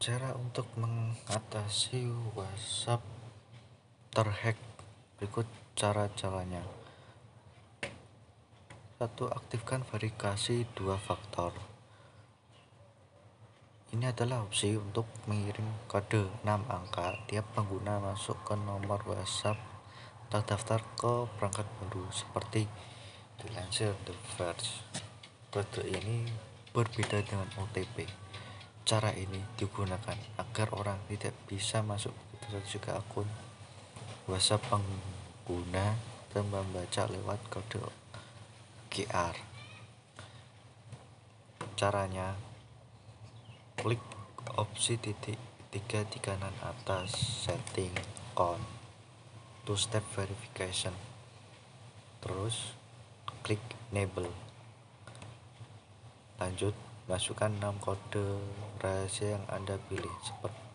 Cara untuk mengatasi WhatsApp terhack berikut cara-caranya. Satu, aktifkan verifikasi dua faktor. Ini adalah opsi untuk mengirim kode 6 angka tiap pengguna masuk ke nomor WhatsApp terdaftar ke perangkat baru seperti dilansir The Verge. Kode ini berbeda dengan OTP Cara ini digunakan agar orang tidak bisa masuk begitu juga akun WhatsApp pengguna dan membaca lewat kode QR. Caranya, klik opsi titik tiga di kanan atas setting on two step verification. Terus klik enable. Lanjut Masukkan 6 kode rahasia yang Anda pilih seperti